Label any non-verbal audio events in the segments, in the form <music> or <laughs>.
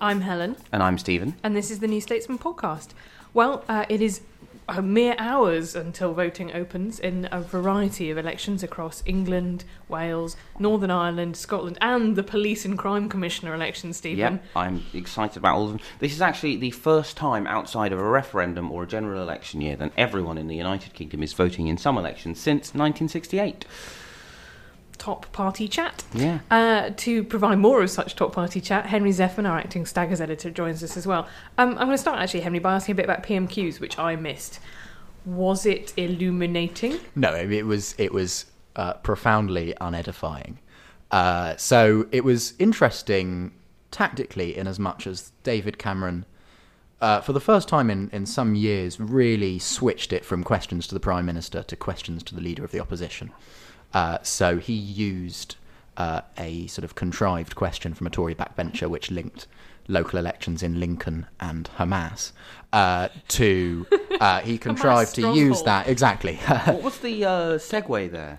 I'm Helen, And I'm Stephen. and this is the New Statesman podcast. Well, uh, it is a mere hours until voting opens in a variety of elections across England, Wales, Northern Ireland, Scotland, and the Police and Crime Commissioner election, Stephen. Yep, I'm excited about all of them. This is actually the first time outside of a referendum or a general election year that everyone in the United Kingdom is voting in some elections since 1968. Top party chat. Yeah. Uh, to provide more of such top party chat, Henry Zeffman, our acting Staggers editor, joins us as well. Um, I'm going to start actually, Henry, by asking a bit about PMQs, which I missed. Was it illuminating? No, it was it was uh, profoundly unedifying. Uh, so it was interesting tactically in as much as David Cameron, uh, for the first time in, in some years, really switched it from questions to the Prime Minister to questions to the Leader of the Opposition. Uh, so he used uh, a sort of contrived question from a Tory backbencher which linked local elections in Lincoln and Hamas uh, to. Uh, he <laughs> contrived to use that exactly. <laughs> what was the uh, segue there?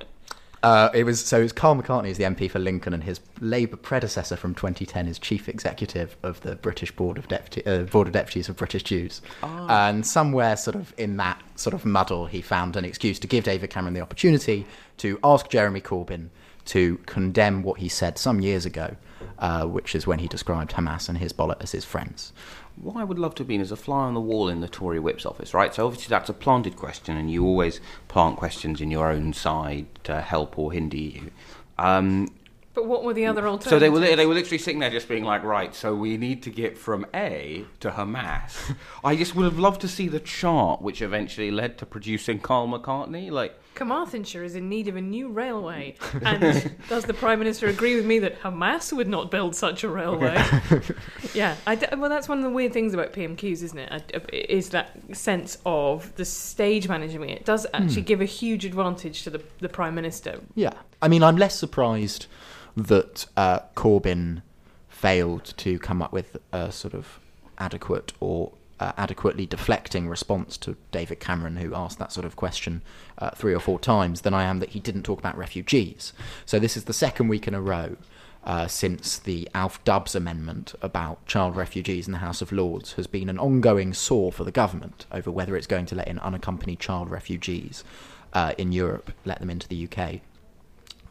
Uh, it was so. It was Karl McCartney is the MP for Lincoln, and his Labour predecessor from 2010 is chief executive of the British Board of Deputy uh, Board of Deputies of British Jews. And somewhere, sort of in that sort of muddle, he found an excuse to give David Cameron the opportunity to ask Jeremy Corbyn to condemn what he said some years ago, uh, which is when he described Hamas and Hezbollah as his friends. What I would love to have been is a fly on the wall in the Tory whip's office, right? So obviously that's a planted question, and you always plant questions in your own side to help or hinder you. Um, But what were the other alternatives? So they were they were literally sitting there just being like, right, so we need to get from A to Hamas. <laughs> I just would have loved to see the chart which eventually led to producing Karl McCartney. Like, Carmarthenshire is in need of a new railway. And does the Prime Minister agree with me that Hamas would not build such a railway? <laughs> yeah. I d- well, that's one of the weird things about PMQs, isn't it? I- Is that sense of the stage management. It does actually hmm. give a huge advantage to the, the Prime Minister. Yeah, I mean, I'm less surprised that uh, Corbyn failed to come up with a sort of adequate or uh, adequately deflecting response to David Cameron, who asked that sort of question uh, three or four times, than I am that he didn't talk about refugees. So this is the second week in a row. Uh, since the Alf Dubs amendment about child refugees in the House of Lords has been an ongoing sore for the government over whether it's going to let in unaccompanied child refugees uh, in Europe, let them into the UK.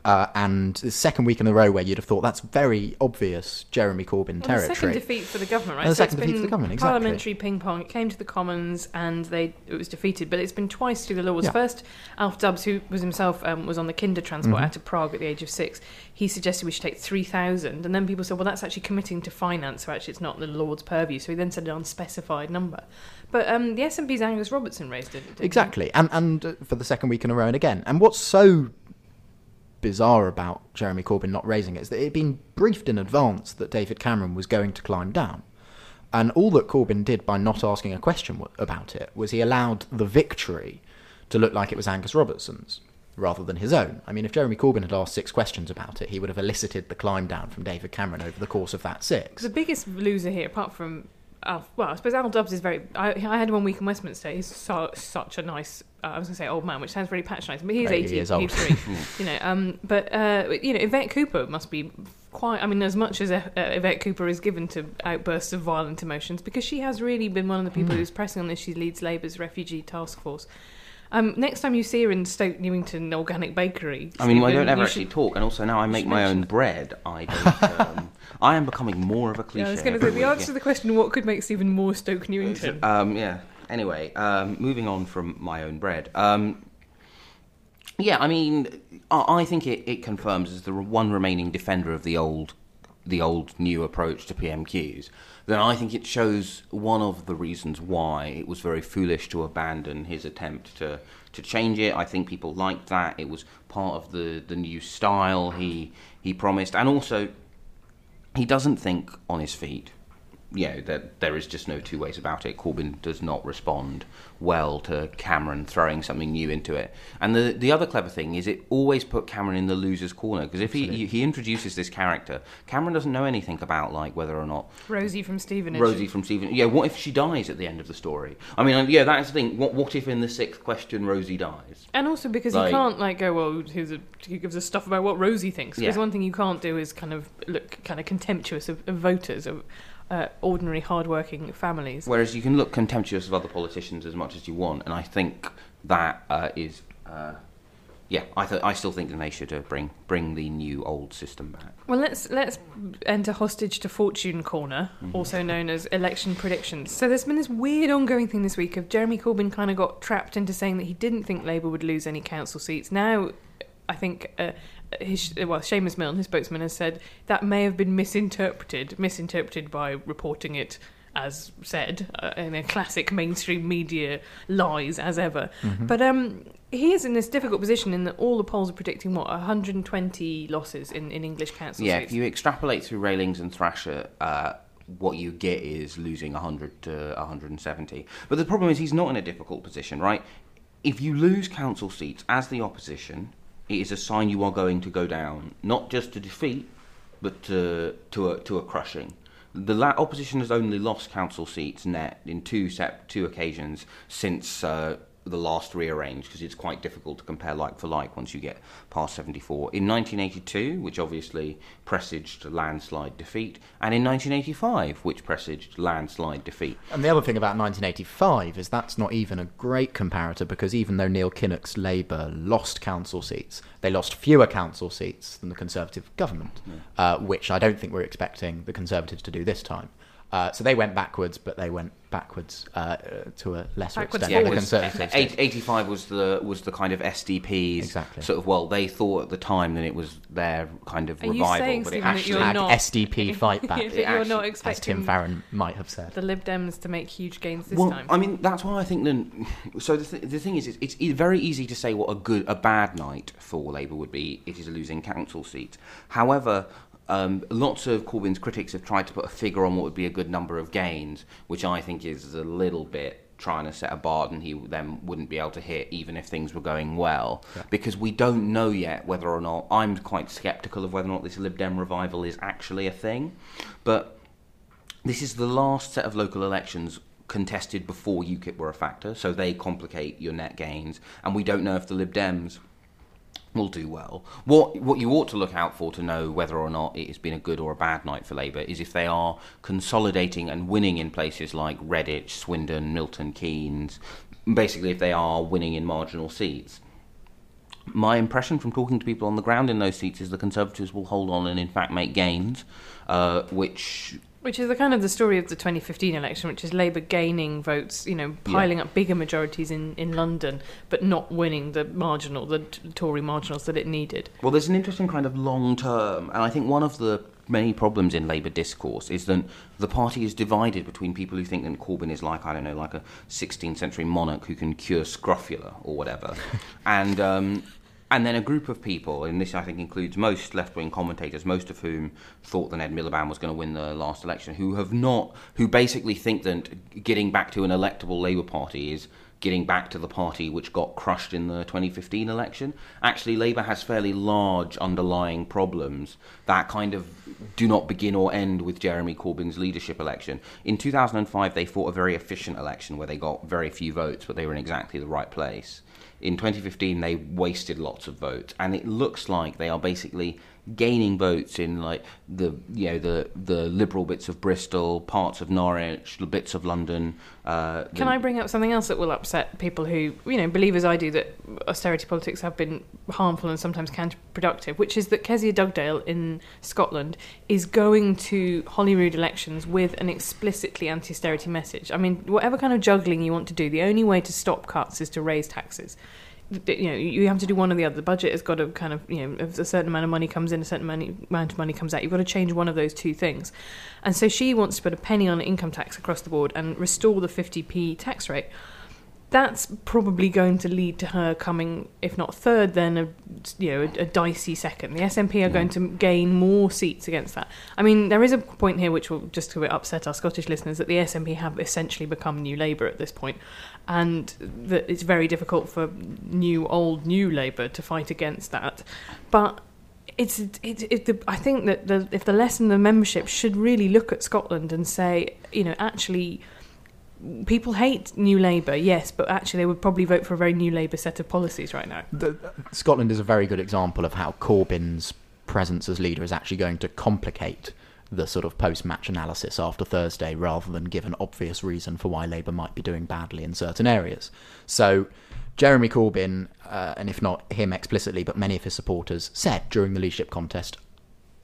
Uh, and the second week in a row where you'd have thought that's very obvious Jeremy Corbyn Well, the territory. second defeat for the government, right? And the So second defeat for the government, exactly. Parliamentary ping pong. It came to the Commons and they it was defeated, but it's been twice through the Lords. Yeah. First, Alf Dubs, who was himself um, was on the Kindertransport Mm-hmm. out of Prague at the age of six, he suggested we should take three thousand, and then people said, well, that's actually committing to finance, so actually it's not the Lords' purview. So he then said an unspecified number. But um, the SNP's Angus Robertson raised it. Exactly, and and uh, for the second week in a row, and again. And what's so bizarre about Jeremy Corbyn not raising it is that it had been briefed in advance that David Cameron was going to climb down, and all that Corbyn did by not asking a question about it was he allowed the victory to look like it was Angus Robertson's rather than his own. I mean, if Jeremy Corbyn had asked six questions about it, he would have elicited the climb down from David Cameron over the course of that six. The biggest loser here, apart from Alf, well, I suppose Alf Dubs is very. I, I had one week in Westminster. He's so, such a nice. Uh, I was going to say old man, which sounds really patronising, but he's eighty. is old. <laughs> You know, um, but uh, you know, Yvette Cooper must be quite. I mean, as much as uh, Yvette Cooper is given to outbursts of violent emotions, because she has really been one of the people Hmm. who's pressing on this. She leads Labour's refugee task force. Um, next time you see her in Stoke Newington Organic Bakery, I mean, I don't ever actually should- talk, and also now I make my own bread. I don't. Um, <laughs> I am becoming more of a cliche. Yeah, I was going to say the answer to the question: What could make Stephen more Stoke Newington? Um, yeah. Anyway, um, moving on from my own bread. Um, yeah, I mean, I, I think it, it confirms as the one remaining defender of the old the old new approach to PMQs, then I think it shows one of the reasons why it was very foolish to abandon his attempt to to change it. I think people liked that. It was part of the the new style he he promised, and also he doesn't think on his feet you know, there, there is just no two ways about it. Corbyn does not respond well to Cameron throwing something new into it. And the the other clever thing is it always put Cameron in the loser's corner because if he, he introduces this character, Cameron doesn't know anything about like whether or not Rosie from Stevenage. Rosie from Stephen. Yeah, what if she dies at the end of the story? I mean, yeah, that's the thing. What what if in the sixth question Rosie dies? And also because Like- you can't like go, well, here's a, he gives us stuff about what Rosie thinks. Because Yeah. one thing you can't do is kind of look kind of contemptuous of, of voters of uh, ordinary, hardworking families. Whereas you can look contemptuous of other politicians as much as you want, and I think that uh, is. Uh, yeah, I, th- I still think that they should uh, bring bring the new old system back. Well, let's let's enter hostage to fortune corner, Mm-hmm. also known as election predictions. So there's been this weird ongoing thing this week of Jeremy Corbyn kind of got trapped into saying that he didn't think Labour would lose any council seats. Now, I think. Uh, his, well, Seamus Milne, his spokesman, has said that may have been misinterpreted, misinterpreted by reporting it as said uh, in a classic mainstream media lies as ever. But um, he is in this difficult position in that all the polls are predicting what 120 losses in, in English council seats. Yeah, if you extrapolate through Rallings and Thrasher, uh, what you get is losing 100 to 170. But the problem is he's not in a difficult position, right? If you lose council seats as the opposition, it is a sign you are going to go down, not just to defeat, but to, to, a, to a crushing. The la- opposition has only lost council seats net in two sep- two occasions since uh, the last rearrange because it's quite difficult to compare like for like once you get past 74. In 1982, which obviously presaged landslide defeat, and in 1985, which presaged landslide defeat. And the other thing about 1985 is that's not even a great comparator because even though Neil Kinnock's Labour lost council seats, they lost fewer council seats than the Conservative government, uh, which I don't think we're expecting the Conservatives to do this time. Uh, so they went backwards, but they went backwards uh, uh, to a lesser Backwards extent. Yeah, the Conservatives eight- did. 85 was the was the kind of SDP's Exactly. sort of well they thought at the time that it was their kind of Are you revival, saying, but it Stephen, that actually you're not- SDP <laughs> fight back, If you're actually- not as as Tim expecting Farron might have said. the Lib Dems to make huge gains this well, time. I mean, that's why I think then. So the, th- the thing is, it's, it's very easy to say what a good, a bad night for Labour would be. It is a losing council seat. However, um, lots of Corbyn's critics have tried to put a figure on what would be a good number of gains, which I think is a little bit trying to set a bar and he then wouldn't be able to hit even if things were going well. Because we don't know yet whether or not I'm quite skeptical of whether or not this Lib Dem revival is actually a thing. But this is the last set of local elections contested before UKIP were a factor, so they complicate your net gains, and we don't know if the Lib Dems will do well. What what you ought to look out for to know whether or not it has been a good or a bad night for Labour is if they are consolidating and winning in places like Redditch, Swindon, Milton Keynes, basically if they are winning in marginal seats. My impression from talking to people on the ground in those seats is the Conservatives will hold on and in fact make gains, uh, which Which is the kind of the story of the 2015 election, which is Labour gaining votes, you know, piling up bigger majorities in, in London, but not winning the marginal, the t- Tory marginals that it needed. Well, there's an interesting kind of long term, and I think one of the many problems in Labour discourse is that the party is divided between people who think that Corbyn is like, I don't know, like a 16th century monarch who can cure scrofula or whatever, <laughs> and. Um, and then a group of people, and this I think includes most left wing commentators, most of whom thought that Ed Miliband was going to win the last election, who have not, who basically think that getting back to an electable Labour Party is getting back to the party which got crushed in the 2015 election. Actually, Labour has fairly large underlying problems that kind of do not begin or end with Jeremy Corbyn's leadership election. In 2005, they fought a very efficient election where they got very few votes, but they were in exactly the right place. In 2015, they wasted lots of votes, and it looks like they are basically gaining votes in like the you know the the liberal bits of Bristol, parts of Norwich, bits of London. Uh, Can I bring up something else that will upset people who, you know, believe as I do that austerity politics have been harmful and sometimes counterproductive, which is that Kezia Dugdale in Scotland is going to Holyrood elections with an explicitly anti austerity message. I mean, whatever kind of juggling you want to do, the only way to stop cuts is to raise taxes. You know you have to do one or the other. The budget has got to kind of you know if a certain amount of money comes in, a certain amount of money comes out. You've got to change one of those two things, and so she wants to put a penny on income tax across the board and restore the 50p tax rate that's probably going to lead to her coming, if not third, then a you know a, a, dicey second. The SNP are going mm. to gain more seats against that. I mean, there is a point here which will just to upset our Scottish listeners that the SNP have essentially become New Labour at this point, and that it's very difficult for new old New Labour to fight against that. But it's it, it, the, I think that the, if the lesson the membership should really look at Scotland and say, you know, actually people hate New Labour, yes, but actually they would probably vote for a very New Labour set of policies right now. The, Scotland is a very good example of how Corbyn's presence as leader is actually going to complicate the sort of post-match analysis after Thursday rather than give an obvious reason for why Labour might be doing badly in certain areas. So Jeremy Corbyn, uh, and if not him explicitly, but many of his supporters, said during the leadership contest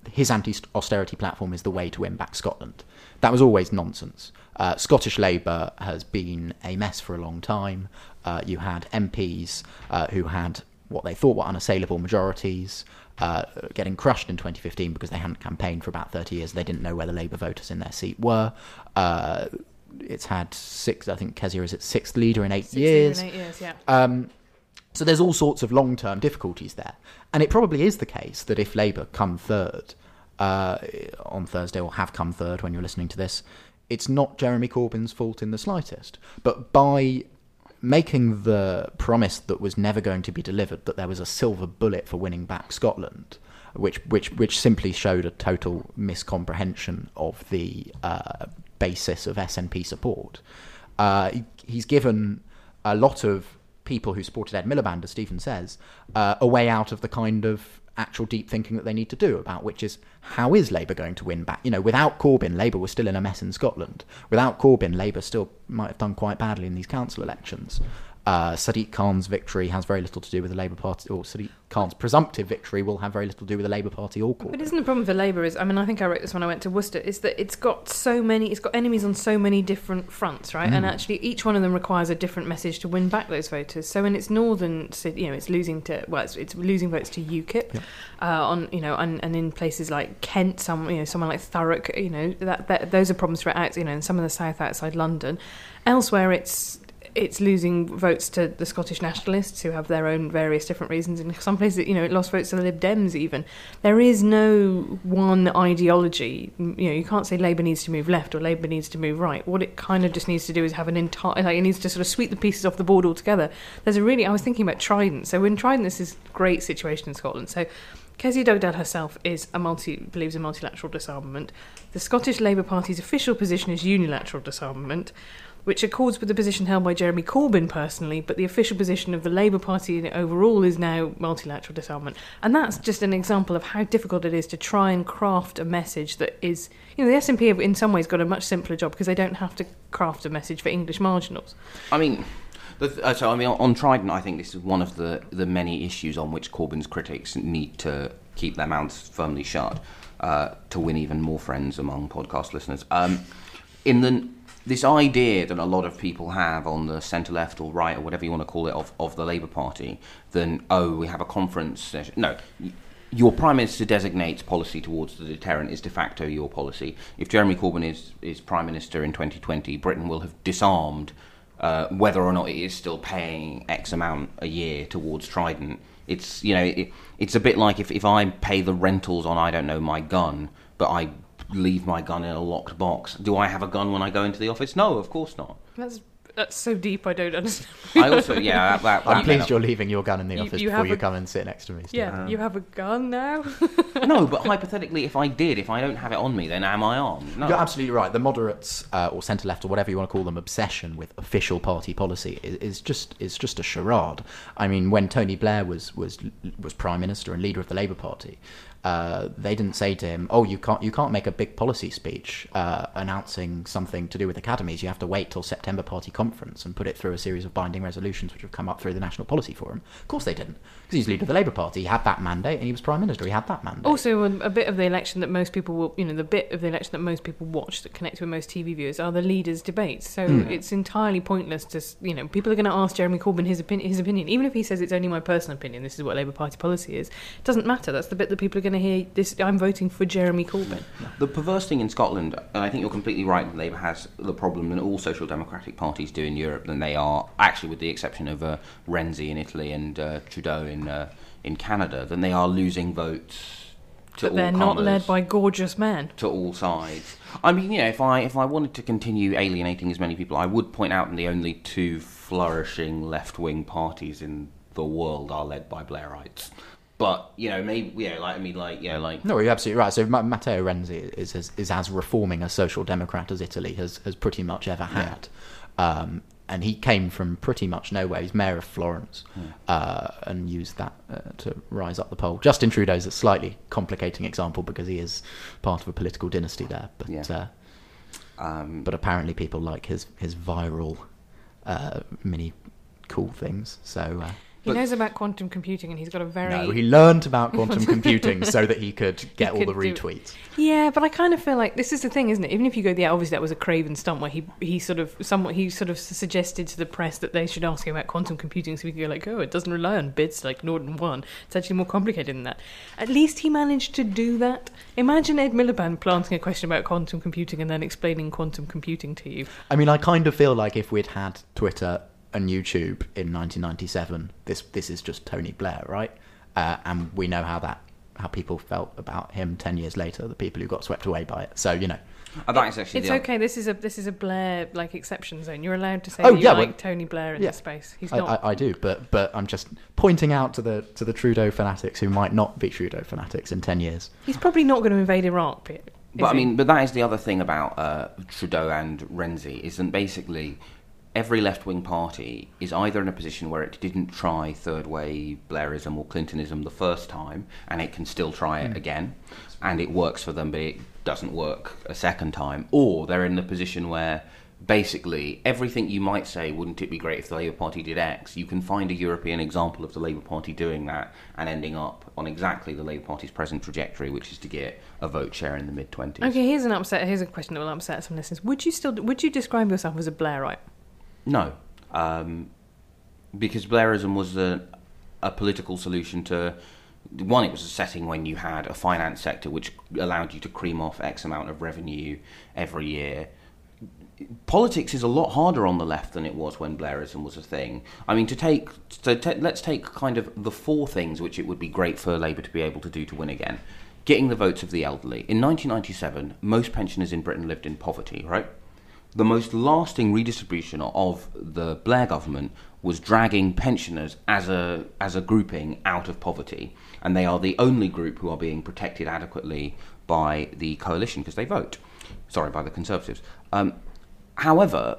his anti austerity platform is the way to win back Scotland. That was always nonsense. Uh, Scottish Labour has been a mess for a long time. Uh, you had MPs uh, who had what they thought were unassailable majorities. Uh, getting crushed in 2015 because they hadn't campaigned for about 30 years. They didn't know where the Labour voters in their seat were. Uh, it's had six, I think Kezia is its sixth leader in eight sixth years. In eight years, yeah. Um, so there's all sorts of long term difficulties there. And it probably is the case that if Labour come third uh, on Thursday, or have come third when you're listening to this, it's not Jeremy Corbyn's fault in the slightest. But by making the promise that was never going to be delivered, that there was a silver bullet for winning back Scotland, which which which simply showed a total miscomprehension of the uh, basis of SNP support. Uh, he's given a lot of people who supported Ed Miliband, as Stephen says, uh, a way out of the kind of actual deep thinking that they need to do about, which is how is Labour going to win back? You know, without Corbyn, Labour was still in a mess in Scotland. Without Corbyn, Labour still might have done quite badly in these council elections. Uh, Sadiq Khan's victory has very little to do with the Labour Party, or Sadiq Khan's presumptive victory will have very little to do with the Labour Party or Corbyn. But isn't the problem for Labour is, I mean, I think I wrote this when I went to Worcester, is that it's got so many, it's got enemies on so many different fronts, right? Mm. And actually, each one of them requires a different message to win back those voters. So in its northern, you know, it's losing to, well, it's, it's losing votes to UKIP, yeah. uh, on, you know, and, and in places like Kent, some, you know, someone like Thurrock, you know, that, that those are problems for out, you know, in some of the south outside London. Elsewhere, it's it's losing votes to the Scottish nationalists who have their own various different reasons. In some places, you know, it lost votes to the Lib Dems. Even there is no one ideology. You know, you can't say Labour needs to move left or Labour needs to move right. What it kind of just needs to do is have an entire like it needs to sort of sweep the pieces off the board altogether. There's a really I was thinking about Trident. So in Trident, this is great situation in Scotland. So. Kezia Dugdale herself is a multi believes in multilateral disarmament. The Scottish Labour Party's official position is unilateral disarmament which accords with the position held by Jeremy Corbyn personally, but the official position of the Labour Party overall is now multilateral disarmament. And that's just an example of how difficult it is to try and craft a message that is, you know, the SNP have in some ways got a much simpler job because they don't have to craft a message for English marginals. I mean, uh, so I mean, on Trident, I think this is one of the, the many issues on which Corbyn's critics need to keep their mouths firmly shut uh, to win even more friends among podcast listeners. Um, in the this idea that a lot of people have on the centre left or right or whatever you want to call it of, of the Labour Party, then, oh, we have a conference session. No, your Prime Minister designates policy towards the deterrent is de facto your policy. If Jeremy Corbyn is, is Prime Minister in 2020, Britain will have disarmed uh, whether or not it is still paying X amount a year towards Trident. It's, you know, it, it's a bit like if, if I pay the rentals on, I don't know, my gun, but I leave my gun in a locked box. Do I have a gun when I go into the office? No, of course not. That's that's so deep. I don't understand. I also, yeah, that, that, I'm pleased you're leaving your gun in the office you, you before you come and sit next to me. Steve. Yeah, you have a gun now. <laughs> no, but <laughs> hypothetically, if I did, if I don't have it on me, then am I armed? No. You're absolutely right. The moderates uh, or centre left or whatever you want to call them obsession with official party policy is, is just is just a charade. I mean, when Tony Blair was was was prime minister and leader of the Labour Party, uh, they didn't say to him, "Oh, you can't you can't make a big policy speech uh, announcing something to do with academies. You have to wait till September Party conference and put it through a series of binding resolutions which have come up through the National Policy Forum? Of course they didn't, because he's leader of the Labour Party. He had that mandate, and he was prime minister. He had that mandate. Also, a, a bit of the election that most people will, you know, the bit of the election that most people watch that connects with most TV viewers are the leaders' debates. So Hmm. it's entirely pointless to, you know, people are going to ask Jeremy Corbyn his, opin- his opinion, even if he says it's only my personal opinion. This is what Labour Party policy is. It doesn't matter. That's the bit that people are going to hear. This, I'm voting for Jeremy Corbyn. The perverse thing in Scotland, and I think you're completely right, that Labour has the problem that all social democratic parties do in Europe, than they are, actually with the exception of uh, Renzi in Italy and uh, Trudeau in, uh, in Canada, then they are losing votes to But all they're not comers, led by gorgeous men. to all sides. I mean, you know, if I if I wanted to continue alienating as many people, I would point out that the only two flourishing left wing parties in the world are led by Blairites. But you know, maybe yeah, like I mean, like yeah, like No, you're absolutely right. So Ma- Matteo Renzi is, is is as reforming a social democrat as Italy has has pretty much ever had, um, and he came from pretty much nowhere. He's mayor of Florence, uh, and used that uh, to rise up the pole. Justin Trudeau's a slightly complicating example because he is part of a political dynasty there, but Yeah. uh, um, but apparently people like his his viral uh, mini cool things. So. He But- knows about quantum computing, and he's got a very no, he learned about quantum <laughs> computing so that he could get all could the retweets. Yeah, but I kind of feel like this is the thing, isn't it? Even if you go, yeah, obviously that was a craven stunt where he he sort of somewhat he sort of suggested to the press that they should ask him about quantum computing, so we could go like, oh, it doesn't rely on bits like Norton one. It's actually more complicated than that. At least he managed to do that. Imagine Ed Miliband planting a question about quantum computing and then explaining quantum computing to you. I mean, I kind of feel like if we'd had Twitter and YouTube in 1997, this this is just Tony Blair, right? Uh, and we know how that how people felt about him 10 years later, the people who got swept away by it. So you know, uh, that is actually It's the, okay. This is a this is a Blair like exception zone. You're allowed to say Oh, that you yeah, like well- Tony Blair in yeah. this space. He's I, not. I, I do, but but I'm just pointing out to the to the Trudeau fanatics who might not be Trudeau fanatics in 10 years. he's probably not going to invade Iraq. Pete, But I mean, but that is the other thing about uh, Trudeau and Renzi is that basically every left-wing party is either in a position where it didn't try third-way Blairism or Clintonism the first time, and it can still try it hmm. again, and it works for them, but it doesn't work a second time, or they're in the position where basically everything you might say, wouldn't it be great if the Labour Party did X? You can find a European example of the Labour Party doing that and ending up on exactly the Labour Party's present trajectory, which is to get a vote share in the mid 20s. Okay, here's an upset. Here's a question that will upset some listeners. Would you still would you describe yourself as a Blairite? No, um, because Blairism was a, a political solution to one. It was a setting when you had a finance sector which allowed you to cream off X amount of revenue every year. Politics is a lot harder on the left than it was when Blairism was a thing. I mean, to take ta let's take kind of the four things which it would be great for Labour to be able to do to win again. Getting the votes of the elderly. In 1997, most pensioners in Britain lived in poverty, right? The most lasting redistribution of the Blair government was dragging pensioners as a as a grouping out of poverty, and they are the only group who are being protected adequately by the coalition because they vote. Sorry, by the Conservatives. Um, however,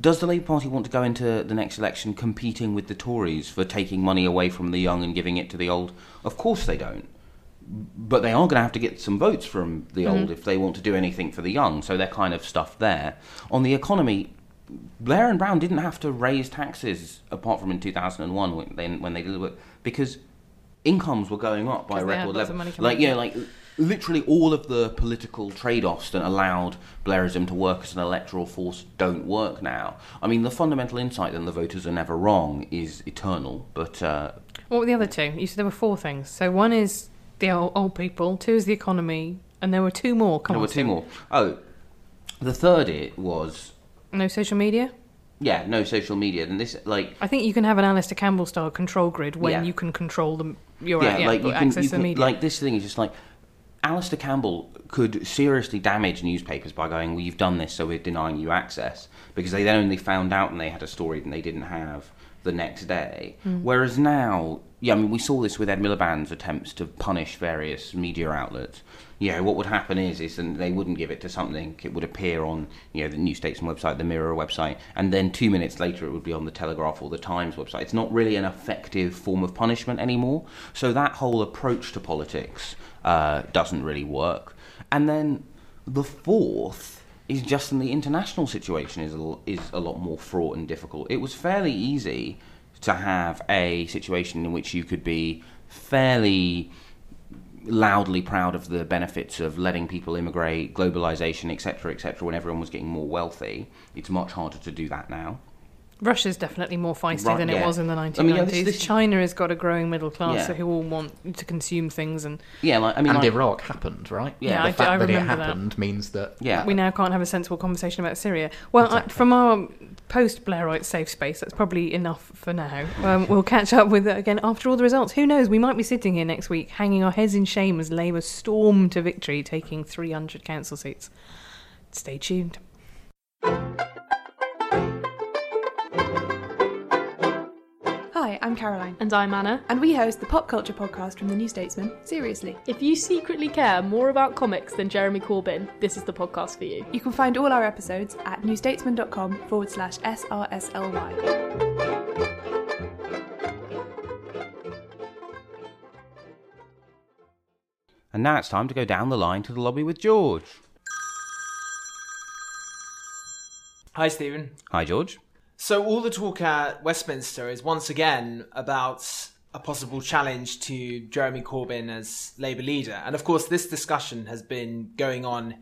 does the Labour Party want to go into the next election competing with the Tories for taking money away from the young and giving it to the old? Of course they don't but they are going to have to get some votes from the Mm-hmm. old if they want to do anything for the young. So they're kind of stuffed there. On the economy, Blair and Brown didn't have to raise taxes apart from in 2001 when they, when they did it because incomes were going up by record level. Like in. yeah, like literally all of the political trade-offs that allowed Blairism to work as an electoral force don't work now. I mean, the fundamental insight that the voters are never wrong is eternal, but uh, What were the other two? You said there were four things. So one is the old, old people. Two is the economy, and there were two more. There were two more. Oh, the third it was No social media. yeah, no social media. And this like I think you can have an Alastair Campbell style control grid when Yeah. you can control the Your yeah, yeah, like you can, access you to the can media. like this thing is just like Alastair Campbell could seriously damage newspapers by going, "Well, you've done this, so we're denying you access," because they then only found out and they had a story that they didn't have the next day. Hmm. Whereas now, yeah, I mean, we saw this with Ed Miliband's attempts to punish various media outlets. Yeah, what would happen is is that they wouldn't give it to something. It would appear on you know the New Statesman website, the Mirror website, and then two minutes later it would be on the Telegraph or the Times website. It's not really an effective form of punishment anymore. So that whole approach to politics uh, doesn't really work. And then the fourth is just in the international situation is a, is a lot more fraught and difficult. It was fairly easy to have a situation in which you could be fairly loudly proud of the benefits of letting people immigrate, globalization, etc., etc., when everyone was getting more wealthy. It's much harder to do that now. Russia's definitely more feisty Right, than it was in the 1990s. I mean, yeah, this- this- China has got a growing middle class Yeah. so who all want to consume things, and Yeah, like I mean, and like- Iraq happened, right? Yeah, the I- fact I that it remember that. means that yeah, we now can't have a sensible conversation about Syria. Well, I, from our post Blairite safe space, that's probably enough for now. Um, we'll catch up with it again after all the results. Who knows? We might be sitting here next week hanging our heads in shame as Labour storm to victory, taking 300 council seats. Stay tuned. I'm Caroline, And I'm Anna. and we host the pop culture podcast from the New Statesman, Seriously. If you secretly care more about comics than Jeremy Corbyn, this is the podcast for you. You can find all our episodes at newstatesman.com forward slash SRSLY. and now it's time to go down the line to the lobby with George. Hi, Stephen. Hi, George. So, all the talk at Westminster is once again about a possible challenge to Jeremy Corbyn as Labour leader. And of course, this discussion has been going on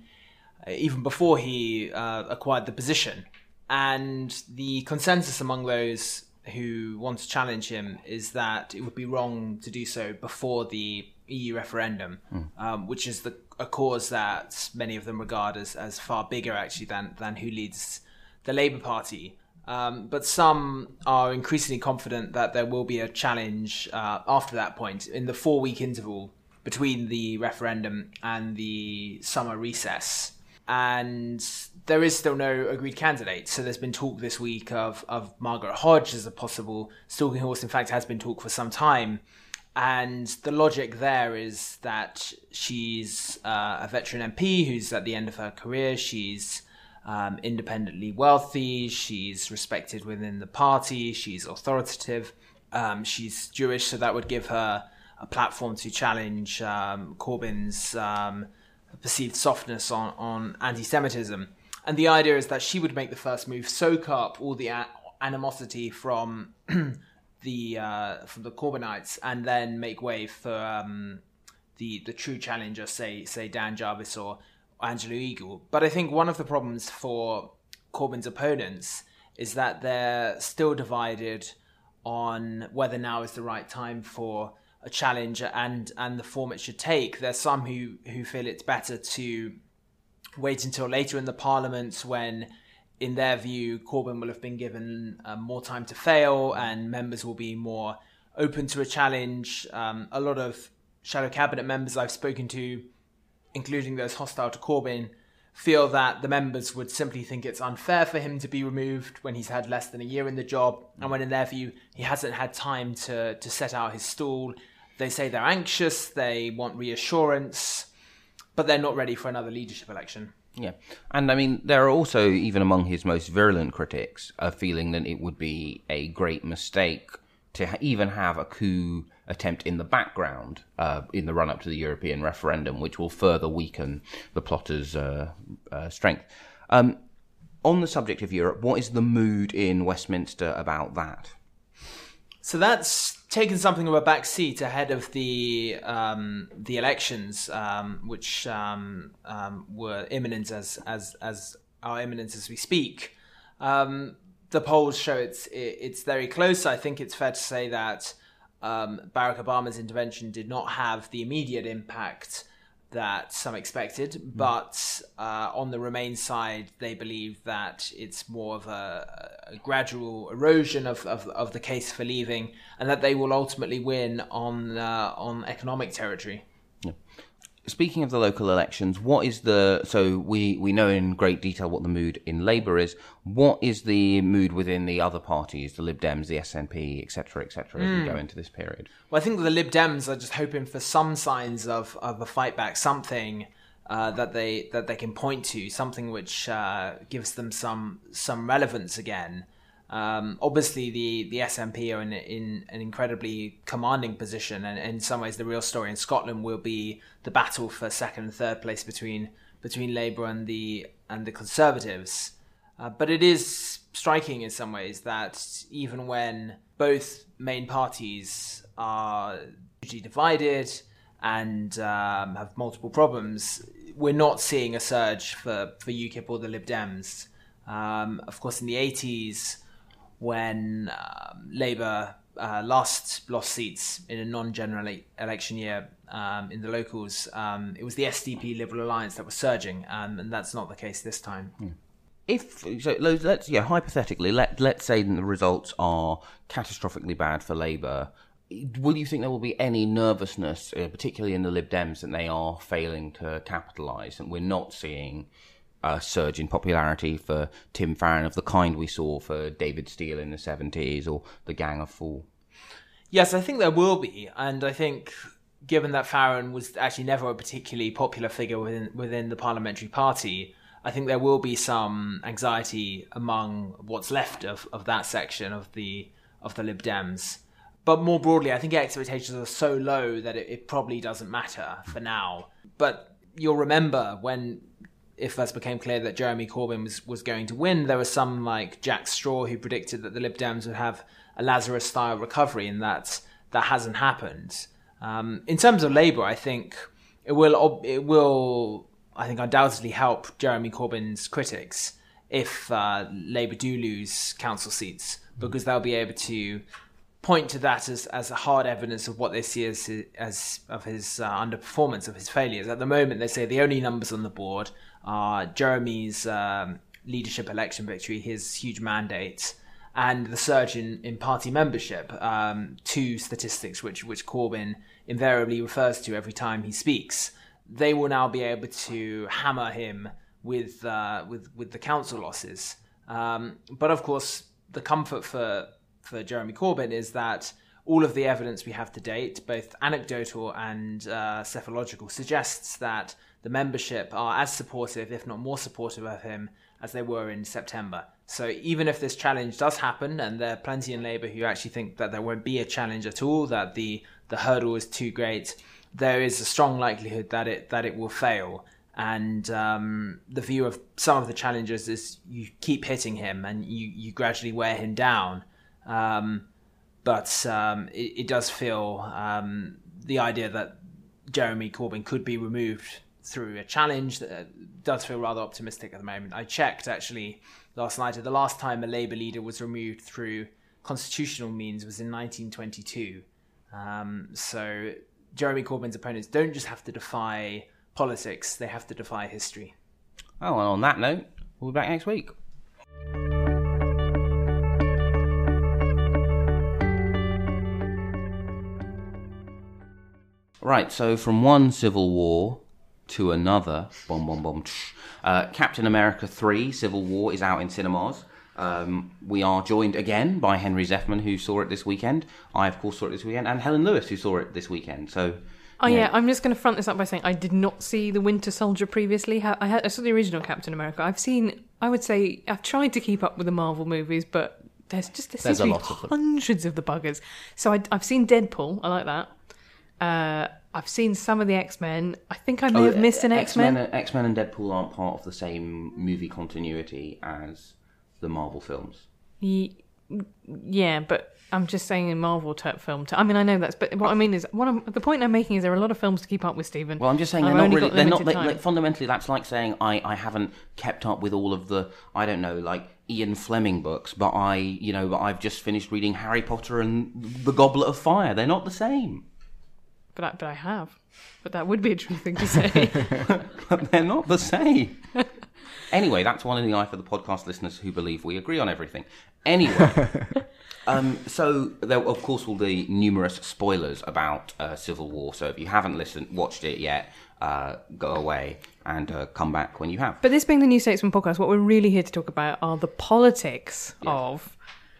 uh, even before he uh, acquired the position. And the consensus among those who want to challenge him is that it would be wrong to do so before the EU referendum, um, which is the, a cause that many of them regard as, as far bigger actually than, than who leads the Labour Party. Um, but some are increasingly confident that there will be a challenge uh, after that point in the four week interval between the referendum and the summer recess. And there is still no agreed candidate. So there's been talk this week of, of Margaret Hodge as a possible stalking horse. In fact, has been talk for some time. And the logic there is that she's uh, a veteran MP who's at the end of her career. She's um, independently wealthy. She's respected within the party. She's authoritative. Um, she's Jewish, so that would give her a platform to challenge um, Corbyn's um, perceived softness on, on anti Semitism. And the idea is that she would make the first move, soak up all the animosity from <clears throat> the uh, from the Corbynites, and then make way for um, the the true challenger, say say Dan Jarvis or Angela Eagle. But I think one of the problems for Corbyn's opponents is that they're still divided on whether now is the right time for a challenge and and the form it should take. There's some who who feel it's better to wait until later in the parliament when in their view Corbyn will have been given uh, more time to fail and members will be more open to a challenge. Um, a lot of shadow cabinet members I've spoken to including those hostile to Corbyn, feel that the members would simply think it's unfair for him to be removed when he's had less than a year in the job, and when in their view he hasn't had time to, to set out his stall. They say they're anxious, they want reassurance, but they're not ready for another leadership election. Yeah, and I mean, there are also, even among his most virulent critics, a feeling that it would be a great mistake to even have a coup attempt in the background uh, in the run up to the European referendum, which will further weaken the plotters' uh, uh, strength. Um, on the subject of Europe, what is the mood in Westminster about that? So that's taken something of a back seat ahead of the um, the elections, um, which um, um, were imminent as as as are imminent as we speak. Um, the polls show it's it's very close. I think it's fair to say that um, Barack Obama's intervention did not have the immediate impact that some expected, but uh, on the Remain side, they believe that it's more of a, a gradual erosion of, of, of the case for leaving, and that they will ultimately win on uh, on economic territory. Speaking of the local elections, what is the so we we know in great detail what the mood in Labour is. What is the mood within the other parties, the Lib Dems, the SNP, etc., etc., as we go into this period? Well, I think the Lib Dems are just hoping for some signs of, of a fight back, something uh, that they that they can point to, something which uh, gives them some some relevance again. Um, obviously, the, the SNP are in, in an incredibly commanding position, and in some ways, the real story in Scotland will be the battle for second and third place between between Labour and the and the Conservatives. Uh, but it is striking in some ways that even when both main parties are hugely divided and um, have multiple problems, we're not seeing a surge for, for UKIP or the Lib Dems. Um, of course, in the 80s, when um, Labour uh, last lost seats in a non-general election year um, in the locals, um, it was the SDP Liberal Alliance that was surging, um, and that's not the case this time. Hmm. If so, let's yeah, hypothetically, let let's say the results are catastrophically bad for Labour. Will you think there will be any nervousness, uh, particularly in the Lib Dems, that they are failing to capitalise, and we're not seeing a surge in popularity for Tim Farron of the kind we saw for David Steel in the 70s or the Gang of Four? Yes, I think there will be, and I think given that Farron was actually never a particularly popular figure within within the parliamentary party, I think there will be some anxiety among what's left of, of that section of the of the Lib Dems. But more broadly, I think expectations are so low that it, it probably doesn't matter for now. But you'll remember when it first became clear that Jeremy Corbyn was, was going to win, there was some like Jack Straw who predicted that the Lib Dems would have a Lazarus style recovery, and that that hasn't happened. Um, in terms of Labour, I think it will it will I think undoubtedly help Jeremy Corbyn's critics if uh, Labour do lose council seats because they'll be able to point to that as, as hard evidence of what they see as as of his uh, underperformance of his failures. At the moment, they say the only numbers on the board are Jeremy's um, leadership election victory, his huge mandate, and the surge in, in party membership, um, two statistics which, which Corbyn invariably refers to every time he speaks, they will now be able to hammer him with, uh, with, with the council losses. Um, but of course, the comfort for, for Jeremy Corbyn is that all of the evidence we have to date, both anecdotal and uh, psephological, suggests that the membership are as supportive, if not more supportive of him, as they were in September. So even if this challenge does happen, and there are plenty in Labour who actually think that there won't be a challenge at all, that the the hurdle is too great, there is a strong likelihood that it that it will fail. And um, the view of some of the challengers is you keep hitting him and you, you gradually wear him down. Um, but um, it, it, does feel um, the idea that Jeremy Corbyn could be removed through a challenge that uh, does feel rather optimistic at the moment. I checked actually last night. That the last time a Labour leader was removed through constitutional means was in 1922. Um, so Jeremy Corbyn's opponents don't just have to defy politics; they have to defy history. Oh, well, on that note, we'll be back next week. Right, so from one civil war to another. Boom, boom, boom. Uh, Captain America 3 Civil War is out in cinemas. Um, we are joined again by Henry Zeffman, who saw it this weekend. I, of course, saw it this weekend, and Helen Lewis, who saw it this weekend. So. Oh yeah. I'm just going to front this up by saying I did not see the Winter Soldier previously. I, had, I saw the original Captain America. I've seen, I would say, I've tried to keep up with the Marvel movies, but there's just there there's seems to be hundreds of the buggers. So I, have seen Deadpool. I like that. Uh, I've seen some of the X Men. I think I oh, may oh, have missed an X Men. X Men and Deadpool aren't part of the same movie continuity as the Marvel films. Yeah, but I'm just saying in Marvel type film. T- I mean, I know that's, but what I mean is, what I'm, the point I'm making is there are a lot of films to keep up with, Stephen. Well, I'm just saying they're not really. They're not they, like, fundamentally. That's like saying I, I haven't kept up with all of the I don't know like Ian Fleming books, but I you know but I've just finished reading Harry Potter and the Goblet of Fire. They're not the same but I, but I have. But that would be a true thing to say. <laughs> but they're not the same. anyway, that's one in the eye for the podcast listeners who believe we agree on everything. Anyway, <laughs> um, so there, of course, will be numerous spoilers about uh, Civil War. So if you haven't listened, watched it yet, uh, go away and uh, come back when you have. But this being the New Statesman podcast, what we're really here to talk about are the politics yes. of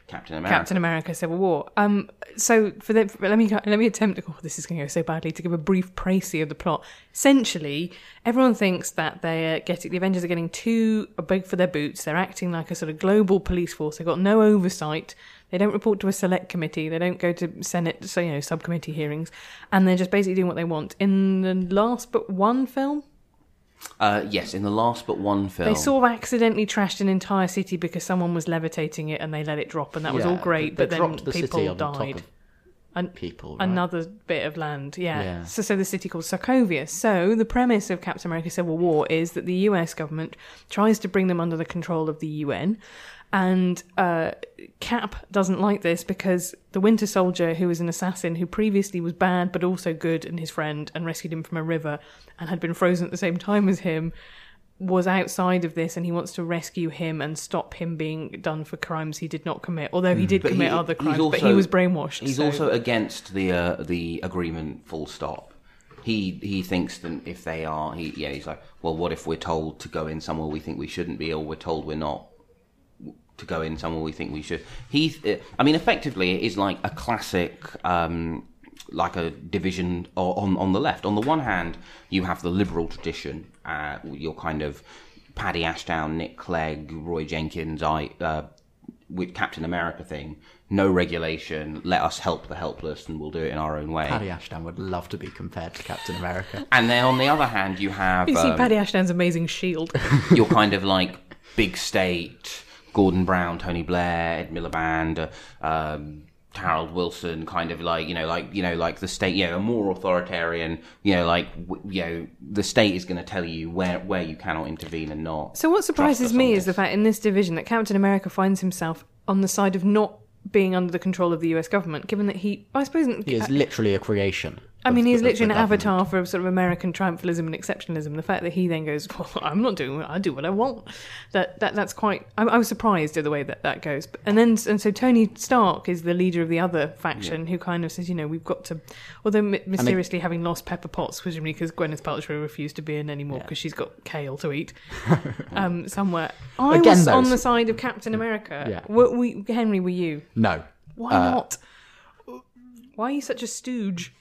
Captain America. Captain America: Civil War. Um, so for the for, let me let me attempt. Oh, this is going to go so badly. To give a brief précis of the plot. Essentially, everyone thinks that they're getting the Avengers are getting too big for their boots. They're acting like a sort of global police force. They've got no oversight. They don't report to a select committee. They don't go to Senate, so you know, subcommittee hearings, and they're just basically doing what they want. In the last but one film, Uh, yes, in the last but one film. They sort of accidentally trashed an entire city because someone was levitating it and they let it drop, and that was Yeah, all great. they but then dropped the city people on top died. of And people. right? another bit of land, yeah. Yeah. So, so the city called Sokovia. So the premise of Captain America: Civil War is that the U.S. government tries to bring them under the control of the UN, and uh, Cap doesn't like this because the Winter Soldier, who is an assassin who previously was bad but also good, and his friend, and rescued him from a river, and had been frozen at the same time as him. Was outside of this, and he wants to rescue him and stop him being done for crimes he did not commit. Although he did But commit he- other crimes, but he was brainwashed. He's so- also against the uh, the agreement. Full stop. He he thinks that if they are, he yeah, he's like, well, what if we're told to go in somewhere we think we shouldn't be, or we're told we're not to go in somewhere we think we should. He, uh, I mean, effectively, it is like a classic. Um, like a division on on the left. On the one hand, you have the liberal tradition, uh, your kind of Paddy Ashdown, Nick Clegg, Roy Jenkins, I, uh, with Captain America thing. No regulation. Let us help the helpless, and we'll do it in our own way. Paddy Ashdown would love to be compared to Captain America. <laughs> And then on the other hand, you have You see um, Paddy Ashdown's amazing shield. <laughs> you're kind of like big state, Gordon Brown, Tony Blair, Ed Miliband, uh, um, Harold Wilson, kind of like you know, like you know, like the state, you know, a more authoritarian, you know, like you know, the state is going to tell you where where you cannot intervene and not. So what surprises me is the fact in this division that Captain America finds himself on the side of not being under the control of the US government, given that he, I suppose, He is literally a creation. I mean, he's literally an avatar for sort of American triumphalism and exceptionalism. The fact that he then goes, well, "I'm not doing what I do what I want," that that that's quite. I, I was surprised at the way that that goes. But, and then and so Tony Stark is the leader of the other faction, who kind of says, you know, we've got to. Although my- mysteriously having lost Pepper Potts, presumably because Gwyneth Paltrow refused to be in anymore because she's got kale to eat <laughs> um, somewhere. I Again, was on the side of Captain America. Yeah. Were we, Henry, were you? No. Why Uh, not? Why are you such a stooge?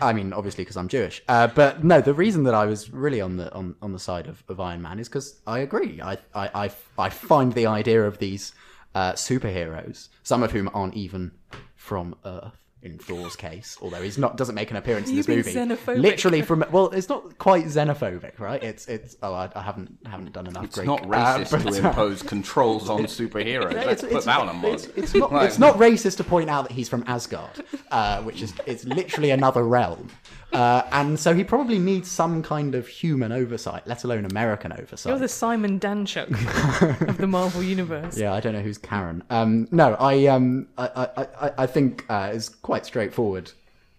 I mean, obviously because I'm Jewish. Uh, but no, the reason that I was really on the on, on the side of, of Iron Man is because I agree. I, I I I find the idea of these uh, superheroes, some of whom aren't even from Earth. In Thor's case, although he's not, doesn't make an appearance in You this movie. xenophobic. Literally from well, it's not quite xenophobic, right? It's it's. Oh, I, I haven't haven't done enough. It's Greek. not Uh, racist but, to uh, impose controls on superheroes. Let's put that on a mug. it's, it's not, it's not racist to point out that he's from Asgard, uh, which is it's literally another realm. Uh, and so he probably needs some kind of human oversight, let alone American oversight. You're the Simon Danczuk of the Marvel universe. Yeah, I don't know who's Karen. Um, no, I, um, I, I, I, I think uh, it's quite straightforward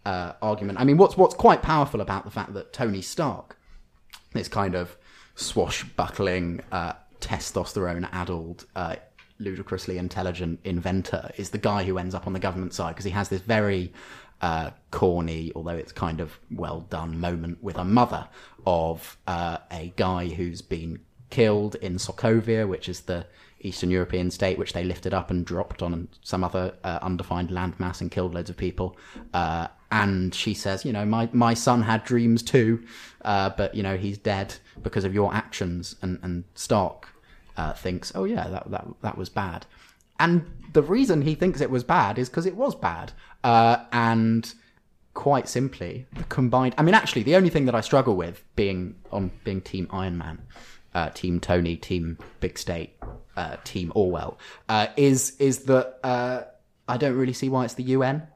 uh, argument. I mean, what's what's quite powerful about the fact that Tony Stark, this kind of swashbuckling, uh, testosterone-addled, uh, ludicrously intelligent inventor, is the guy who ends up on the government side because he has this very uh, corny, although it's kind of well done moment with a mother of uh, a guy who's been killed in Sokovia, which is the Eastern European state, which they lifted up and dropped on some other uh, undefined landmass and killed loads of people. Uh, and she says, you know, my, my son had dreams too, uh, but, you know, he's dead because of your actions. And, and Stark uh, thinks, oh, yeah, that, that, that was bad. And the reason he thinks it was bad is because it was bad. Uh, and quite simply, the combined. I mean, actually, the only thing that I struggle with being on being Team Iron Man, uh, Team Tony, Team Big State, uh, Team Orwell, uh, is is that uh, I don't really see why it's the UN.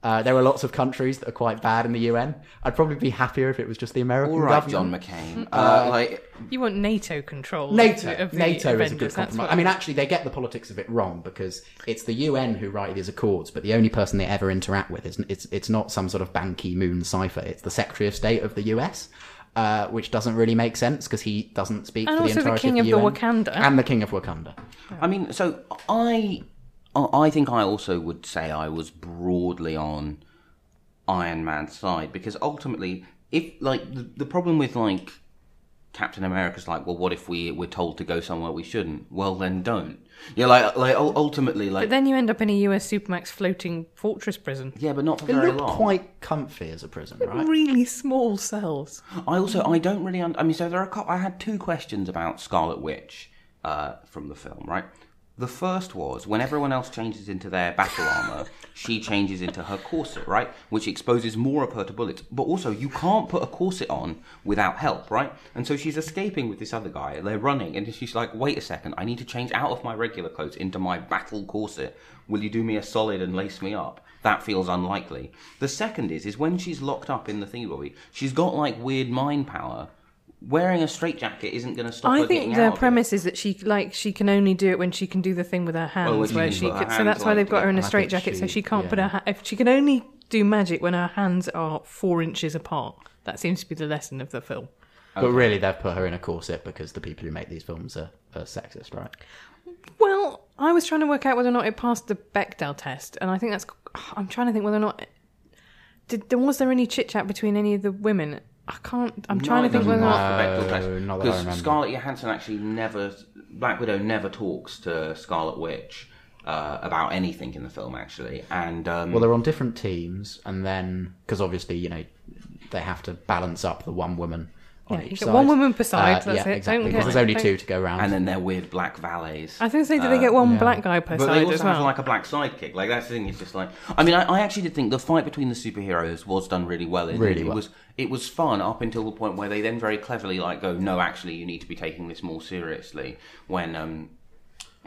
Uh, there are lots of countries that are quite bad in the UN. I'd probably be happier if it was just the American All right, John. McCain. Uh, like You want NATO control. NATO, of the NATO is a good compromise. I mean, actually, they get the politics of it wrong because it's the UN who write these accords, but the only person they ever interact with is it's it's not some sort of Ban Ki Moon cipher. It's the Secretary of State of the US, uh, which doesn't really make sense because he doesn't speak And for the also the entirety King of of the, the UN. Wakanda. and the King of Wakanda. I mean, so I, I think I also would say I was broadly on Iron Man's side because ultimately, if like the, the problem with like Captain America's like, well, what if we we're told to go somewhere we shouldn't? Well, then don't. Yeah, like like ultimately, like But then you end up in a US Supermax floating fortress prison. yeah, but not for It very looked long. quite comfy as a prison, right? Really small cells. I also I don't really. Un- I mean, so there are. A couple, I had two questions about Scarlet Witch uh, from the film, right? The first was when everyone else changes into their battle armor, she changes into her corset, right? Which exposes more of her to bullets. But also, you can't put a corset on without help, right? And so she's escaping with this other guy. They're running, and she's like, wait a second, I need to change out of my regular clothes into my battle corset. Will you do me a solid and lace me up? That feels unlikely. The second is, is when she's locked up in the bobby, she's got like weird mind power. Wearing a straitjacket isn't going to stop I her think getting the out premise is that she like she can only do it when she can do the thing with her hands, when she where she put her could, so hands that's why like- they've got her in a and I straitjacket, so she- she can't put her ha- if she can only do magic when her hands are four inches apart. That seems to be the lesson of the film. But really, they've put her in a corset because the people who make these films are, are sexist, right? Well, I was trying to work out whether or not it passed the Bechdel test, and I think that's. I'm trying to think whether or not. Did there was there any chit chat between any of the women? I can't. I'm trying to think whether or not. No, not that I because. Scarlett Johansson actually never, Black Widow never talks to Scarlet Witch uh, about anything in the film actually, and um, Well, they're on different teams, and then because obviously you know they have to balance up the one woman on Yeah, you each get side. one woman per side, Uh, that's yeah, it. exactly. Don't Because there's only two to go around. and then they're weird black valets. I was going to say, do they get one black guy per But side they also as have like a black sidekick. Like that's the thing. It's just like I mean, I, I actually did think the fight between the superheroes was done really well. In Really it well. was it was fun up until the point where they then very cleverly like go, no, actually, you need to be taking this more seriously. When um,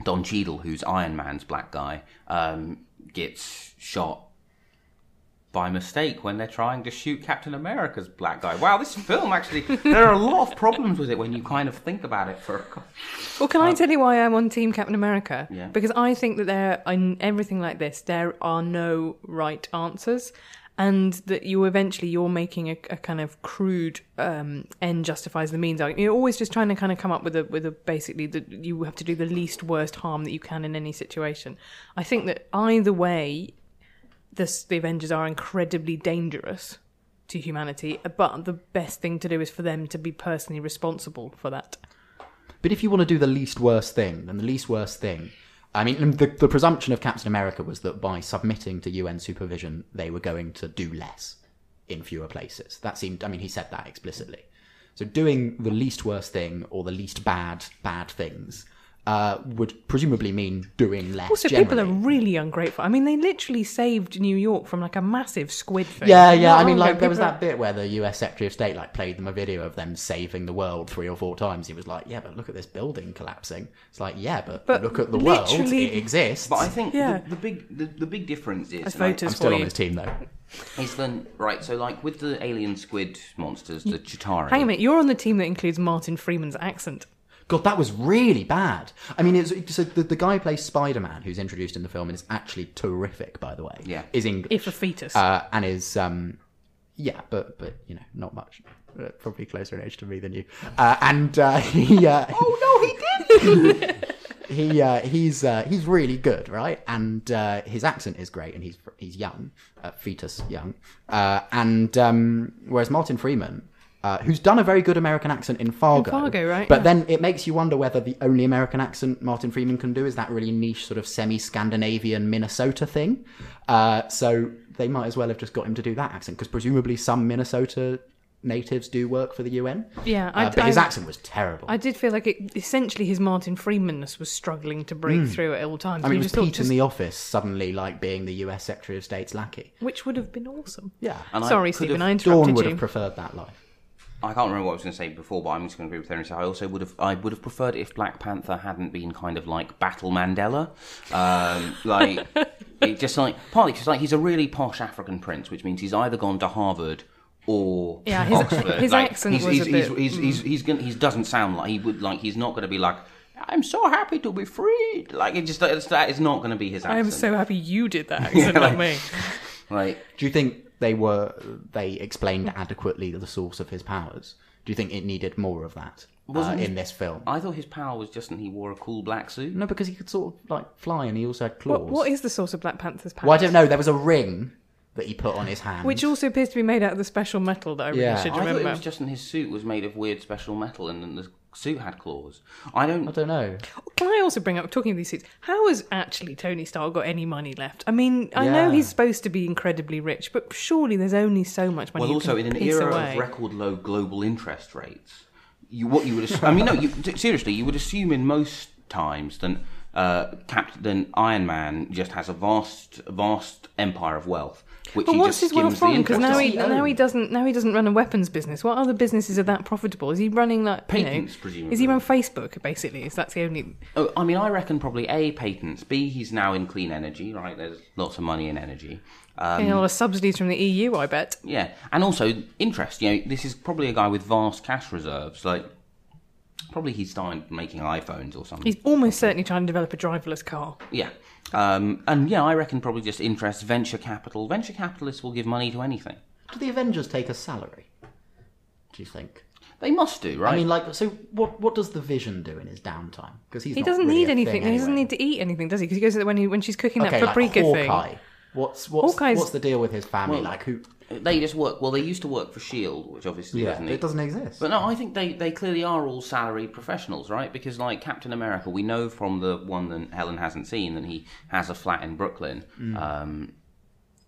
Don Cheadle, who's Iron Man's black guy, um, gets shot by mistake when they're trying to shoot Captain America's black guy. Wow, this film actually there are a lot of problems with it when you kind of think about it for Well, can I tell you why I'm on Team Captain America? Yeah. Because I think that there, in everything like this, there are no right answers, and that you eventually you're making a, a kind of crude um, end justifies the means argument. You're always just trying to kind of come up with a with a basically that you have to do the least worst harm that you can in any situation. I think that either way, this, the Avengers are incredibly dangerous to humanity, but the best thing to do is for them to be personally responsible for that. But if you want to do the least worst thing, then the least worst thing. I mean, the, the presumption of Captain America was that by submitting to UN supervision, they were going to do less in fewer places. That seemed, I mean, he said that explicitly. So doing the least worst thing or the least bad, bad things uh, would presumably mean doing less. Also, people are really ungrateful. I mean, they literally saved New York from like a massive squid thing. Yeah, yeah. Not I mean, like there was that bit where the U.S. Secretary of State like played them a video of them saving the world three or four times. He was like, "Yeah, but look at this building collapsing." It's like, "Yeah, but, But look at the world; it exists." But I think Yeah. the, the big the, the big difference is As I- voters I'm still on you. his team though. is then right. So like with the alien squid monsters, the Chitauri. Hang a minute, you're on the team that includes Martin Freeman's accent. God, that was really bad. I mean, it's so the, the guy who plays Spider Man, who's introduced in the film, and is actually terrific, by the way. Yeah. is English. If a fetus. uh, and is um, yeah, but but you know, not much. Uh, probably closer in age to me than you. Uh, and uh, <laughs> he. Uh, <laughs> oh no, he did. <laughs> he uh, he's uh, he's really good, right? And uh, his accent is great, and he's he's young, uh, fetus young. Uh, and um, whereas Martin Freeman. Uh, who's done a very good American accent in Fargo? Fargo, right, But yeah. then it makes you wonder whether the only American accent Martin Freeman can do is that really niche sort of semi-Scandinavian Minnesota thing. Uh, so they might as well have just got him to do that accent because presumably some Minnesota natives do work for the UN. Yeah, uh, I- but his accent was terrible. I did feel like it, essentially his Martin Freemanness was struggling to break through at all times. I mean, You it was just thought Pete in the office suddenly like being the US Secretary of State's lackey. which would have been awesome. Yeah, And I Sorry, could Stephen, have- I Dawn interrupted would you. have preferred that life. I can't remember what I was going to say before, but I'm just going to agree with Henry. So I also would have, I would have preferred if Black Panther hadn't been kind of like Battle Mandela, um, <laughs> like it just like partly because like he's a really posh African prince, which means he's either gone to Harvard or Yeah, his- Oxford. his Like, accent he's, was he's, a he's, bit- he's, he's, he's gonna, he doesn't sound like he would like he's not going to be like I'm so happy to be free. Like it just it's, that is not going to be his I am so happy you did that <laughs> accent, not me. like Do you think they were they explained adequately the source of his powers? Do you think it needed more of that uh, Wasn't in this film? I thought his power was just that he wore a cool black suit. No, because he could sort of like fly, and he also had claws. What, what is the source of Black Panther's powers? Well, I don't know. There was a ring that he put on his hand, Which also appears to be made out of the special metal that I really Yeah. should I thought remember. it was just that his suit was made of weird special metal, and then the suit had claws. I don't. I don't know. Can I also bring up, talking of these suits, how has actually Tony Stark got any money left? I mean, I know he's supposed to be incredibly rich, but surely there's only so much money Well, you also can in an piece era away. of record low global interest rates, you what you would. Assume, I mean, no. You, t- seriously, you would assume in most times that uh, Captain Iron Man just has a vast, vast empire of wealth, which But what's his wealth from? Because now he now he doesn't now he doesn't run a weapons business. What other businesses are that profitable? Is he running like you know, presumably. Is he run Facebook basically? Is that the only? Oh, I mean, I reckon probably A, patents. B, he's now in clean energy, right? There's lots of money in energy. Um, Getting a lot of subsidies from the EU, I bet. Yeah, and also interest. You know, this is probably a guy with vast cash reserves. Like, probably he's started making iPhones or something. He's almost certainly trying to develop a driverless car. Yeah, um, and yeah, I reckon probably just interest, venture capital. Venture capitalists will give money to anything. Do the Avengers take a salary? Do you think? They must do, right? I mean, like, so what? What does the Vision do in his downtime? Because He doesn't really need a anything. thing He doesn't anyway. need to eat anything, does he? Because he goes to when he when she's cooking Okay, that like paprika Hawkeye. thing. What's what's Hawkeye's- what's the deal with his family? like who? They just work. Well, they used to work for Shield, which obviously Yeah, doesn't. it doesn't exist. But no, I think they, they clearly are all salaried professionals, right? Because like Captain America, we know from the one that Helen hasn't seen that he has a flat in Brooklyn. Mm. Um,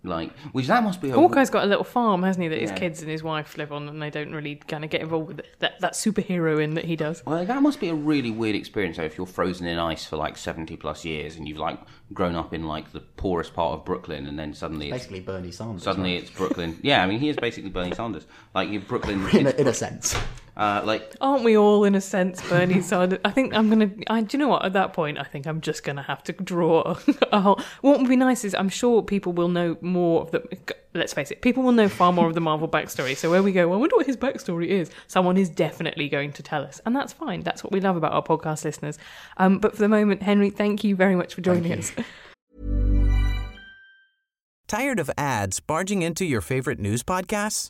like, which that must be a Hawkeye's got a little farm, hasn't he, that his Yeah. kids and his wife live on, and they don't really kind of get involved with that that superhero in that he does. Well, that must be a really weird experience though, if you're frozen in ice for like seventy plus years and you've like grown up in like the poorest part of Brooklyn, and then suddenly it's Basically, Bernie Sanders. suddenly right? it's Brooklyn. yeah, I mean he is basically Bernie Sanders. Like you Brooklyn, <laughs> in a, in a sense. Uh, like Aren't we all, in a sense, Bernie so I think I'm gonna. I, do you know what? At that point, I think I'm just gonna have to draw a whole. What would be nice is I'm sure people will know more of the. Let's face it, people will know far more of the Marvel backstory. So where we go, well, I wonder what his backstory is. Someone is definitely going to tell us, and that's fine. That's what we love about our podcast listeners. Um, but for the moment, Henry, thank you very much for joining us. <laughs> Tired of ads barging into your favorite news podcasts?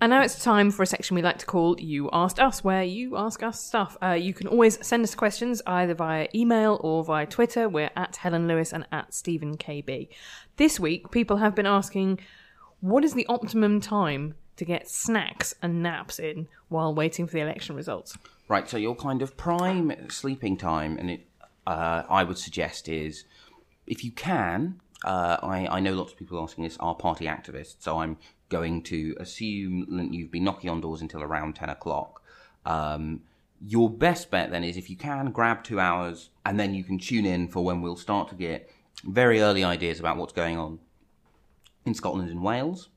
And now it's time for a section we like to call You Asked Us, where you ask us stuff. Uh, you can always send us questions either via email or via Twitter. We're at Helen Lewis and at Stephen KB. This week, people have been asking what is the optimum time to get snacks and naps in while waiting for the election results? Right, so your kind of prime sleeping time, and it, uh, I would suggest is, if you can, uh, I, I know lots of people asking this are party activists, so I'm going to assume that you've been knocking on doors until around 10 o'clock. Um, your best bet then is if you can, grab two hours, and then you can tune in for when we'll start to get very early ideas about what's going on in Scotland and Wales.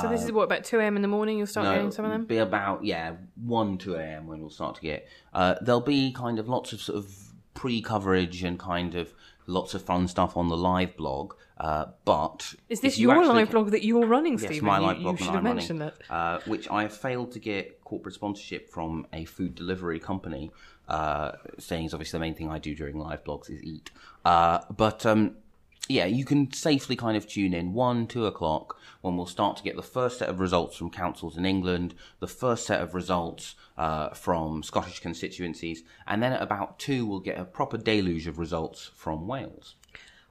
so this is what, about 2am in the morning you'll start getting some of them? Be about yeah one two a.m. when we'll start to get. Uh, there'll be kind of lots of sort of pre-coverage and kind of lots of fun stuff on the live blog. Uh, but Is this you your live blog that you're running, Stephen? Yes, my You- live you, blog should that have I'm mentioned running, that. uh, which I have failed to get corporate sponsorship from a food delivery company. Uh, saying is obviously the main thing I do during live blogs is eat. Uh, but um, yeah, you can safely kind of tune in one, two o'clock when we'll start to get the first set of results from councils in England, the first set of results uh, from Scottish constituencies, and then at about two we'll get a proper deluge of results from Wales.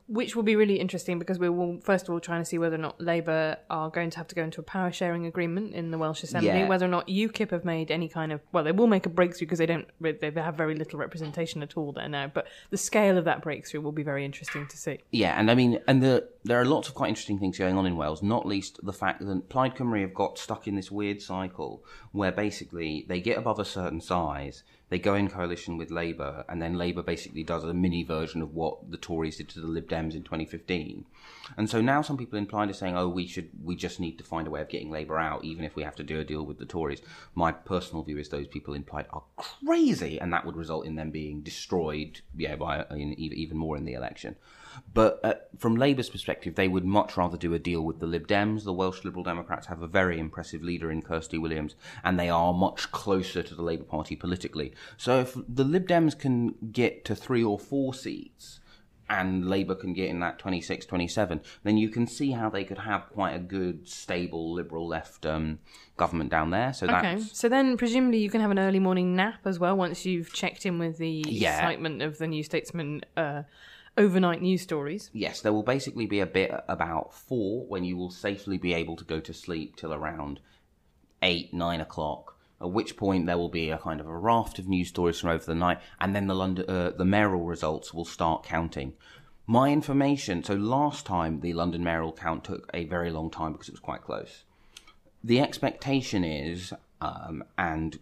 Which will be really interesting because we will first of all trying to see whether or not Labour are going to have to go into a power sharing agreement in the Welsh Assembly, Yeah. whether or not UKIP have made any kind of well, they will make a breakthrough because they don't they have very little representation at all there now. But the scale of that breakthrough will be very interesting to see. Yeah, and I mean, and the, there are lots of quite interesting things going on in Wales, not least the fact that Plaid Cymru have got stuck in this weird cycle where basically they get above a certain size, they go in coalition with Labour, and then Labour basically does a mini version of what the Tories did to the Lib Dems in 2015. And so now some people in Plaid are saying, oh, we should, we just need to find a way of getting Labour out, even if we have to do a deal with the Tories. My personal view is those people in Plaid are crazy, and that would result in them being destroyed, yeah, by in, even more in the election. But uh, from Labour's perspective, they would much rather do a deal with the Lib Dems. The Welsh Liberal Democrats have a very impressive leader in Kirsty Williams, and they are much closer to the Labour Party politically. So if the Lib Dems can get to three or four seats, and Labour can get in that 26, 27, then you can see how they could have quite a good, stable, liberal left um, government down there. So Okay, that's so then presumably you can have an early morning nap as well once you've checked in with the Yeah. excitement of the New Statesman uh, overnight news stories. yes, there will basically be a bit about four when you will safely be able to go to sleep till around eight, nine o'clock. At which point there will be a kind of a raft of news stories from over the night, and then the London, uh, the mayoral results will start counting. My information. So last time the London mayoral count took a very long time because it was quite close. The expectation is, um, and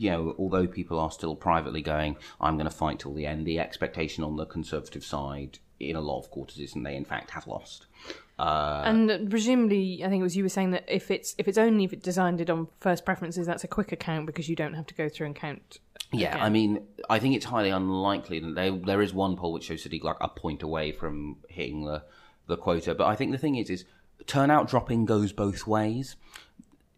you know, although people are still privately going, I'm going to fight till the end. The expectation on the Conservative side in a lot of quarters is, and they in fact have lost. Uh, and presumably, I think it was you were saying that if it's if it's only if it designed it on first preferences, that's a quicker count because you don't have to go through and count. Yeah, again. I mean, I think it's highly unlikely that there there is one poll which shows Sadiq like a point away from hitting the the quota. But I think the thing is, is turnout dropping goes both ways.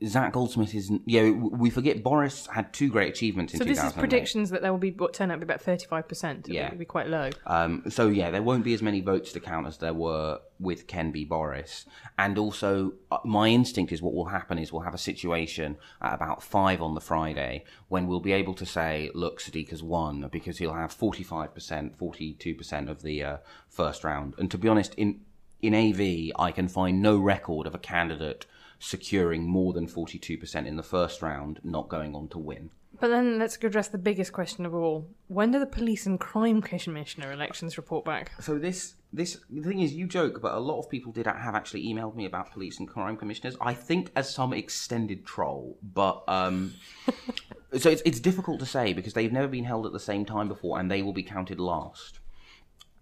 Zac Goldsmith is, yeah, we forget Boris had two great achievements in So this is predictions that there will be what turn out to be about thirty five percent. Yeah. it will be quite low. Um, so yeah, there won't be as many votes to count as there were with Ken B. Boris. And also, uh, my instinct is what will happen is we'll have a situation at about five on the Friday when we'll be able to say, look, Sadiq has won because he'll have forty-five percent, forty-two percent of the uh, first round. And to be honest, in in AV, I can find no record of a candidate securing more than forty-two percent in the first round, not going on to win. But then let's address the biggest question of all: When do the police and crime commissioner elections report back? So this this the thing is, you joke, but a lot of people did have actually emailed me about police and crime commissioners. I think as some extended troll, but um, <laughs> so it's it's difficult to say because they've never been held at the same time before, and they will be counted last.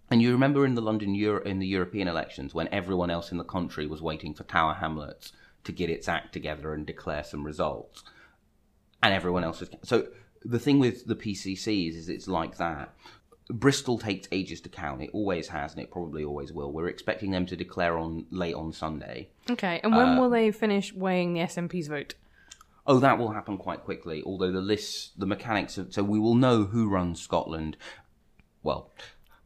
And you remember in the London Euro- in the European elections when everyone else in the country was waiting for Tower Hamlets to get its act together and declare some results and everyone else is. So the thing with the PCCs is it's like that. Bristol takes ages to count. It always has, and it probably always will. We're expecting them to declare on late on Sunday. Okay, and when will um, they finish weighing the SNP's vote? Oh, that will happen quite quickly. Although the lists, the mechanics of, so we will know who runs Scotland. Well,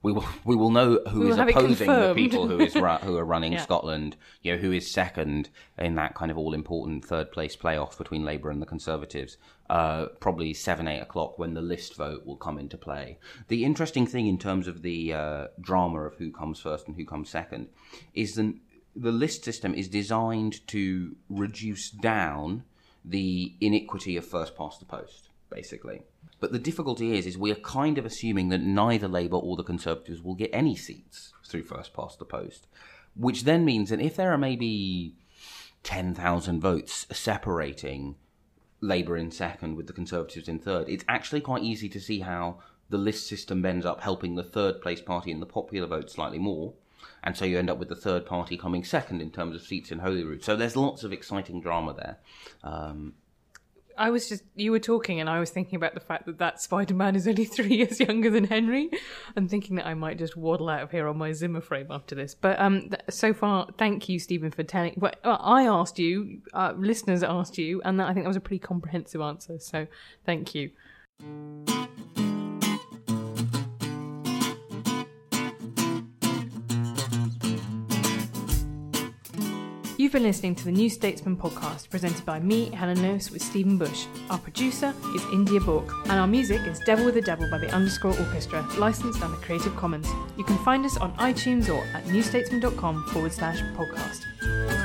we will we will know who is will have it opposing the people who is ru- who are running <laughs> Yeah. Scotland. You know who is second in that kind of all important third place playoff between Labour and the Conservatives. Uh, probably seven eight o'clock when the list vote will come into play. The interesting thing in terms of the uh, drama of who comes first and who comes second is that the list system is designed to reduce down the iniquity of first past the post, basically. But the difficulty is, is we are kind of assuming that neither Labour or the Conservatives will get any seats through first past the post, which then means that if there are maybe ten thousand votes separating Labour in second with the Conservatives in third, it's actually quite easy to see how the list system ends up helping the third place party in the popular vote slightly more. And so you end up with the third party coming second in terms of seats in Holyrood. So there's lots of exciting drama there. Um, I was just you were talking, and I was thinking about the fact that that Spider Man is only <laughs> three years younger than Henry, and thinking that I might just waddle out of here on my Zimmer frame after this. But um, th- so far, thank you, Stephen, for telling. Well, I asked you, uh, listeners asked you, and that, I think that was a pretty comprehensive answer. So thank you. You've been listening to the New Statesman podcast presented by me, Helen Lewis, with Stephen Bush. Our producer is India Bourke, and our music is Devil with the Devil by the Underscore Orchestra, licensed under Creative Commons. You can find us on iTunes or at newstatesman.com forward slash podcast.